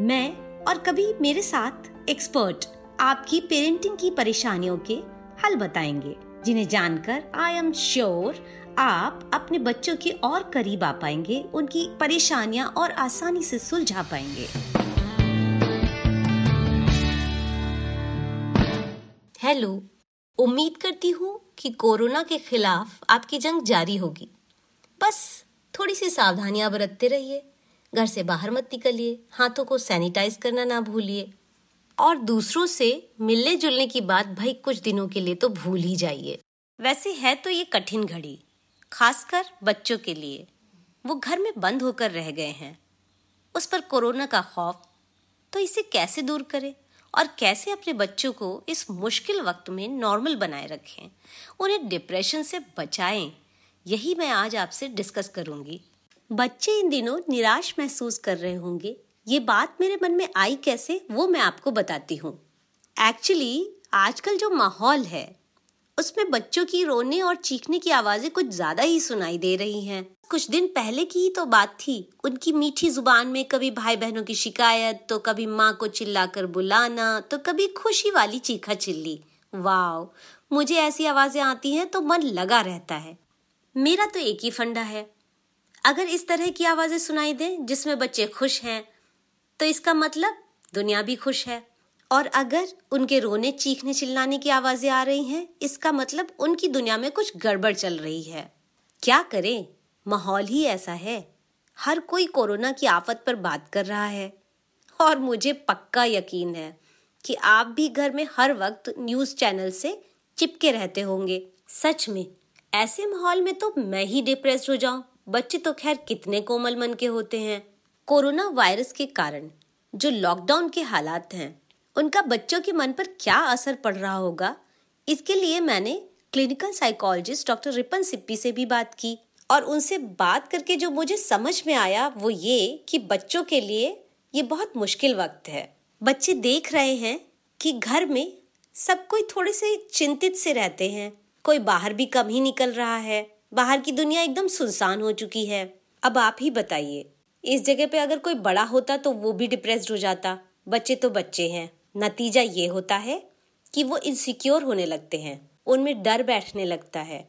मैं और कभी मेरे साथ एक्सपर्ट आपकी पेरेंटिंग की परेशानियों के हल बताएँगे, जिन्हें जानकर आई एम श्योर आप अपने बच्चों के और करीब आ पाएँगे, उनकी परेशानियाँ और आसानी से सुलझा पाएँगे। हेलो उम्मीद करती हूँ कि कोरोना के खिलाफ आपकी जंग जारी होगी। बस थोड़ी सी सावधानियाँ बरतते रहिए। घर से बाहर मत निकलिए, हाथों को सैनिटाइज करना ना भूलिए। और दूसरों से मिलने जुलने की बात भाई कुछ दिनों के लिए तो भूल ही जाइए। वैसे है तो ये कठिन घड़ी, खासकर बच्चों के लिए। वो घर में बंद होकर रह गए हैं। उस पर कोरोना का खौफ तो इसे कैसे दूर करें? और कैसे अपने बच्चों को इस मुश्किल वक्त में नॉर्मल बनाए रखें? उन्हें डिप्रेशन से बचाएँ, यही मैं आज आपसे डिस्कस करूँगी। बच्चे इन दिनों निराश महसूस कर रहे होंगे। ये बात मेरे मन में आई कैसे, वो मैं आपको बताती हूँ। एक्चुअली आजकल जो माहौल है, उसमें बच्चों की रोने और चीखने की आवाज़ें कुछ ज़्यादा ही सुनाई दे रही हैं। कुछ दिन पहले की ही तो बात थी, उनकी मीठी ज़ुबान में कभी भाई बहनों की शिकायत तो कभी माँ को चिल्लाकर बुलाना तो कभी खुशी वाली चीखा चिल्ली। वाओ, मुझे ऐसी आवाज़ें आती हैं तो मन लगा रहता है। मेरा तो एक ही फंडा है। अगर इस तरह की आवाज़ें सुनाई दें जिसमें बच्चे खुश हैं तो इसका मतलब दुनिया भी खुश है। और अगर उनके रोने, चीखने, चिल्लाने की आवाज़ें आ रही हैं, इसका मतलब उनकी दुनिया में कुछ गड़बड़ चल रही है। क्या करें? माहौल ही ऐसा है। हर कोई कोरोना की आफत पर बात कर रहा है। और मुझे पक्का यकीन है कि आप भी घर में हर वक्त न्यूज़ चैनल से चिपके रहते होंगे। सच में, ऐसे माहौल में तो मैं ही डिप्रेस हो जाऊँ। बच्चे तो खैर कितने कोमल मन के होते हैं। कोरोना वायरस के कारण जो लॉकडाउन के हालात हैं, उनका बच्चों के मन पर क्या असर पड़ रहा होगा? इसके लिए मैंने clinical psychologist doctor Ripan Sippy से भी बात की और उनसे बात करके जो मुझे समझ में आया वो ये कि बच्चों के लिए ये बहुत मुश्किल वक्त है। बच्चे देख रहे हैं कि घर में सब कोई थोड़े से चिंतित से रहते हैं। कोई बाहर भी कम ही निकल रहा है। बाहर की दुनिया एकदम सुनसान हो चुकी है। अब आप ही बताइए, इस जगह पे अगर कोई बड़ा होता तो वो भी डिप्रेस्ड हो जाता। बच्चे तो बच्चे हैं। नतीजा ये होता है कि वो इनसिक्योर होने लगते हैं। उनमें डर बैठने लगता है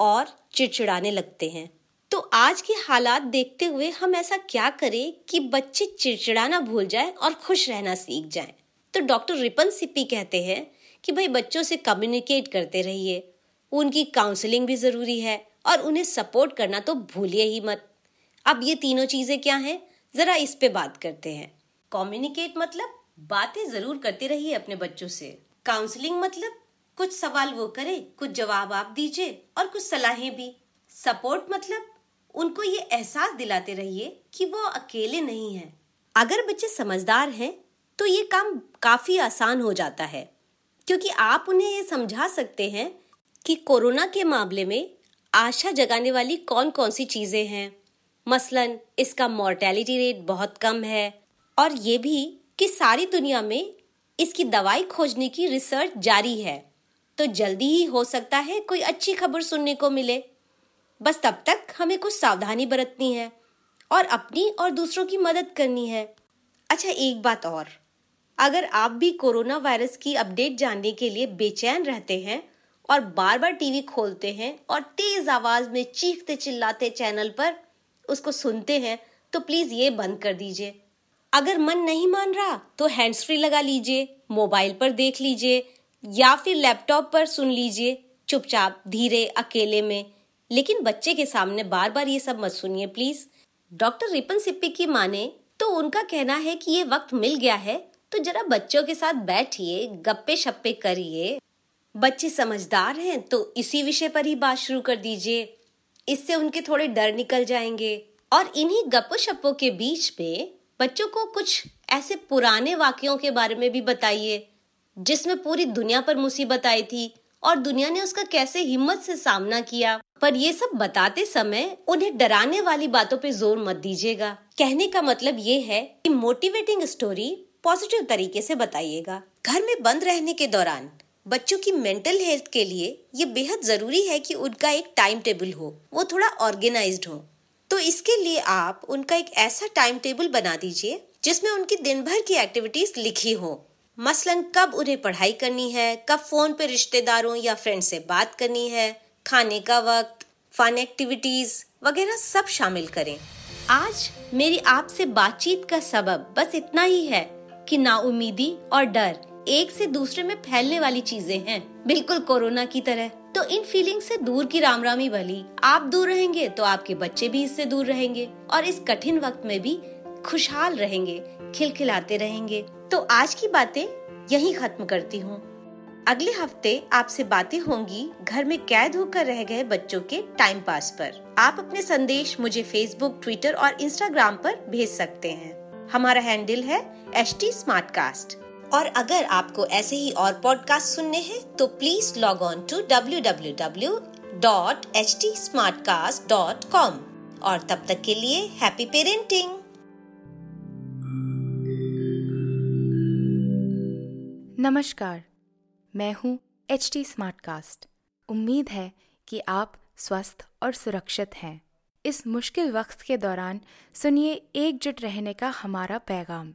और चिड़चिड़ाने लगते हैं। तो आज के हालात देखते हुए हम ऐसा क्या करें कि बच्चे चिड़चिड़ाना भूल जाएँ और खुश रहना सीख जाएँ? तो डॉक्टर रिपन सिप्पी कहते हैं कि भाई बच्चों से कम्युनिकेट करते रहिए। उनकी काउंसलिंग भी ज़रूरी है। और उन्हें सपोर्ट करना तो भूलिए ही मत। अब ये तीनों चीज़ें क्या हैं? जरा इस पे बात करते हैं। कम्युनिकेट मतलब बातें ज़रूर करते रहिए अपने बच्चों से। काउंसलिंग मतलब कुछ सवाल वो करे, कुछ जवाब आप दीजिए और कुछ सलाहें भी। सपोर्ट मतलब उनको ये एहसास दिलाते रहिए कि वो अकेले नहीं हैं। अगर बच्चे समझदार हैं तो ये काम काफ़ी आसान हो जाता है। क्योंकि आप उन्हें ये समझा सकते हैं कि कोरोना के मामले में आशा जगाने वाली कौन कौन सी चीज़ें हैं? मसलन, इसका मोर्टेलिटी रेट बहुत कम है। और ये भी कि सारी दुनिया में इसकी दवाई खोजने की रिसर्च जारी है। तो जल्दी ही हो सकता है कोई अच्छी खबर सुनने को मिले। बस तब तक हमें कुछ सावधानी बरतनी है और अपनी और दूसरों की मदद करनी है। अच्छा एक बात और। अगर आप भी कोरोना वायरस की अपडेट जानने के लिए बेचैन रहते हैं और बार बार टीवी खोलते हैं और तेज आवाज़ में चीखते चिल्लाते चैनल पर उसको सुनते हैं तो प्लीज़ ये बंद कर दीजिए। अगर मन नहीं मान रहा तो हैंड्स फ्री लगा लीजिए, मोबाइल पर देख लीजिए, या फिर लैपटॉप पर सुन लीजिए, चुपचाप, धीरे, अकेले में। लेकिन बच्चे के सामने बार बार ये सब मत सुनिए, प्लीज़। डॉक्टर रिपन सिप्पी की माने तो उनका कहना है कि ये वक्त मिल गया है तो जरा बच्चों के साथ बैठिए गप्पे शप्पे करिए। बच्चे समझदार हैं तो इसी विषय पर ही बात शुरू कर दीजिए। इससे उनके थोड़े डर निकल जाएँगे। और इन्हीं गप्पो शप्पो के बीच में बच्चों को कुछ ऐसे पुराने वाक्यों के बारे में भी बताइए, जिसमें पूरी दुनिया पर मुसीबत आई थी और दुनिया ने उसका कैसे हिम्मत से सामना किया। पर ये सब बताते समय उन्हें डराने वाली बातों पे ज़ोर मत दीजिएगा। कहने का मतलब ये है कि मोटिवेटिंग स्टोरी पॉजिटिव तरीके से बताइएगा। घर में बंद रहने के दौरान बच्चों की मेंटल हेल्थ के लिए ये बेहद ज़रूरी है कि उनका एक टाइम टेबल हो, वो थोड़ा ऑर्गेनाइज्ड हो। तो इसके लिए आप उनका एक ऐसा टाइम टेबल बना दीजिए, जिसमें उनकी दिन भर की एक्टिविटीज़ लिखी हो। मसलन कब उन्हें पढ़ाई करनी है, कब फ़ोन पे रिश्तेदारों या फ्रेंड से बात करनी है, खाने का वक्त फन एक्टिविटीज़ वगैरह सब शामिल करें। आज मेरी आपसे बातचीत का सबब बस इतना ही है कि नाउमीदी और डर एक से दूसरे में फैलने वाली चीज़ें हैं। बिल्कुल कोरोना की तरह। तो इन फीलिंग से दूर की राम रामी भली आप दूर रहेंगे तो आपके बच्चे भी इससे दूर रहेंगे और इस कठिन वक्त में भी खुशहाल रहेंगे, खिलखिलाते रहेंगे। तो आज की बातें यही खत्म करती हूँ। अगले हफ़्ते आपसे बातें होंगी घर में कैद होकर रह गए बच्चों के टाइम पास पर। आप अपने संदेश मुझे फेसबुक ट्विटर और इंस्टाग्राम पर भेज सकते हैं। हमारा हैंडल है एच टी और अगर आपको ऐसे ही और पॉडकास्ट सुनने हैं तो please log on to www.htsmartcast.com और तब तक के लिए हैप्पी पेरेंटिंग नमस्कार, मैं हूँ एच टी स्मार्ट कास्ट उम्मीद है कि आप स्वस्थ और सुरक्षित हैं। इस मुश्किल वक्त के दौरान सुनिए एकजुट रहने का हमारा पैगाम।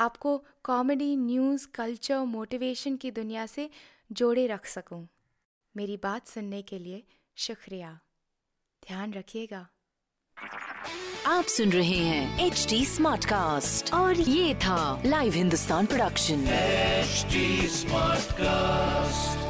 आपको कॉमेडी न्यूज़ कल्चर मोटिवेशन की दुनिया से जोड़े रख सकूँ। मेरी बात सुनने के लिए शुक्रिया। ध्यान रखिएगा। आप सुन रहे हैं एच डी स्मार्ट कास्ट और ये था live Hindustan production smart cast